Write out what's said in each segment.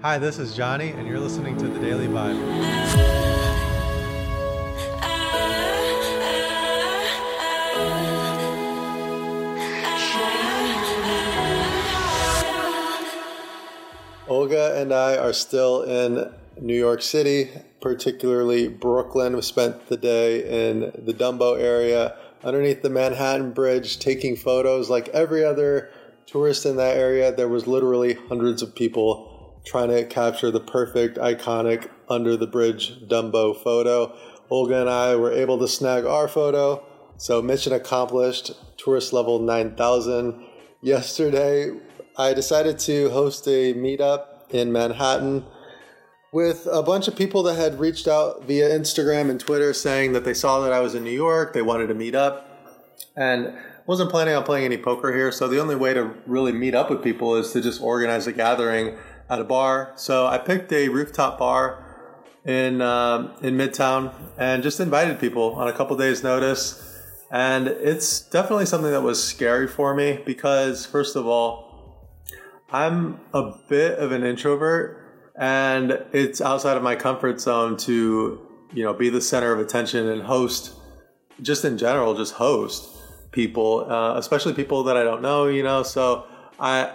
Hi, this is Johnny, and you're listening to The Daily Vibe. Olga and I are still in New York City, particularly Brooklyn. We spent the day in the Dumbo area underneath the Manhattan Bridge taking photos like every other tourist in that area. There was literally hundreds of people trying to capture the perfect, iconic under the bridge Dumbo photo. Olga and I were able to snag our photo. So, mission accomplished, tourist level 9000. Yesterday, I decided to host a meetup in Manhattan with a bunch of people that had reached out via Instagram and Twitter saying that they saw that I was in New York, they wanted to meet up, and wasn't planning on playing any poker here. So the only way to really meet up with people is to just organize a gathering at a bar. So I picked a rooftop bar in uh, in Midtown and just invited people on a couple days' notice. And it's definitely something that was scary for me because, first of all, I'm a bit of an introvert and it's outside of my comfort zone to you know be the center of attention and host just in general just host people uh, especially people that i don't know you know so i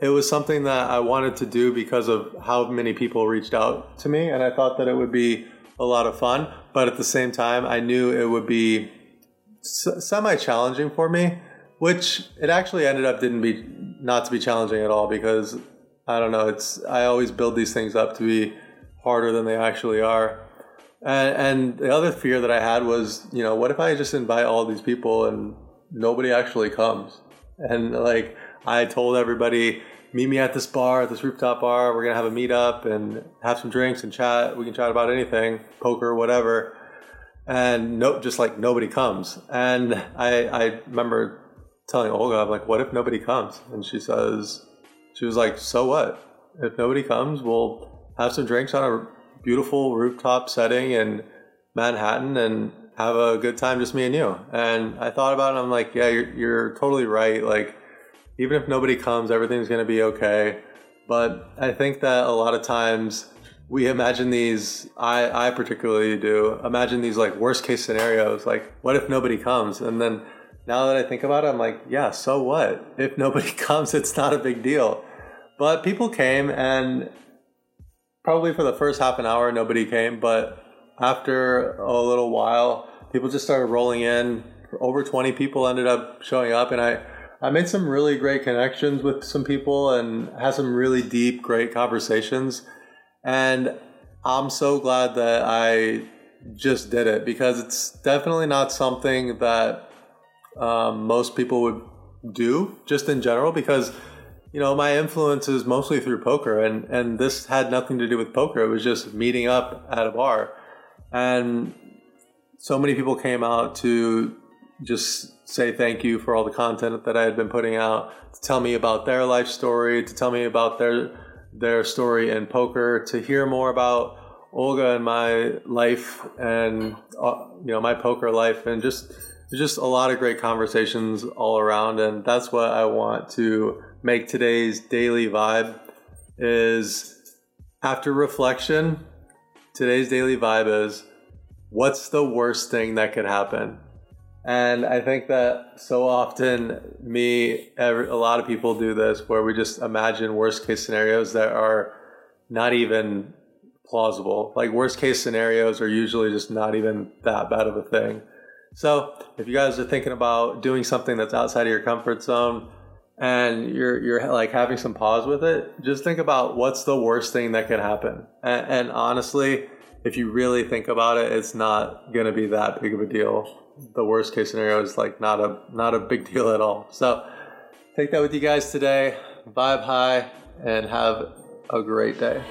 it was something that i wanted to do because of how many people reached out to me and i thought that it would be a lot of fun but at the same time i knew it would be semi challenging for me which it actually ended up didn't be not to be challenging at all because I don't know. It's I always build these things up to be harder than they actually are. And, and the other fear that I had was, you know, what if I just invite all these people and nobody actually comes? And like I told everybody, meet me at this bar, at this rooftop bar. We're gonna have a meetup and have some drinks and chat. We can chat about anything, poker, whatever. And no, just like nobody comes. And I, I remember telling Olga, I'm like, what if nobody comes? And she says, she was like, "So what? If nobody comes, we'll have some drinks on a beautiful rooftop setting in Manhattan and have a good time, just me and you." And I thought about it. I'm like, "Yeah, you're, you're totally right. Like, even if nobody comes, everything's gonna be okay." But I think that a lot of times we imagine these. I I particularly do imagine these like worst case scenarios. Like, what if nobody comes? And then now that I think about it, I'm like, yeah, so what? If nobody comes, it's not a big deal. But people came, and probably for the first half an hour, nobody came. But after a little while, people just started rolling in. Over 20 people ended up showing up, and I, I made some really great connections with some people and had some really deep, great conversations. And I'm so glad that I just did it because it's definitely not something that um, most people would do just in general because you know, my influence is mostly through poker, and and this had nothing to do with poker. It was just meeting up at a bar, and so many people came out to just say thank you for all the content that I had been putting out, to tell me about their life story, to tell me about their their story in poker, to hear more about Olga and my life and uh, you know my poker life, and just just a lot of great conversations all around, and that's what I want to make today's daily vibe is after reflection, today's daily vibe is what's the worst thing that could happen? And I think that so often, me, every, a lot of people do this where we just imagine worst case scenarios that are not even plausible. Like, worst case scenarios are usually just not even that bad of a thing. So, if you guys are thinking about doing something that's outside of your comfort zone, and you're you're like having some pause with it, just think about what's the worst thing that could happen. And, and honestly, if you really think about it, it's not going to be that big of a deal. The worst case scenario is like not a not a big deal at all. So take that with you guys today. Vibe high and have a great day.